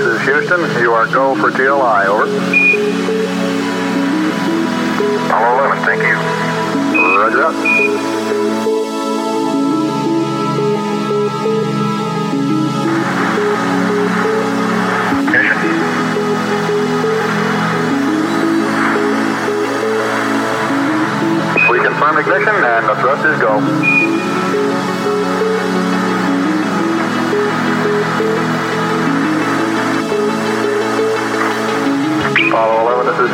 is Houston. You are go for TLI. Over. Apollo 11, thank you. Roger that. Ignition. We confirm ignition and the thrust is go.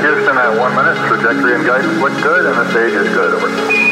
Houston at one minute. Trajectory and guidance look good, and the stage is good. Over.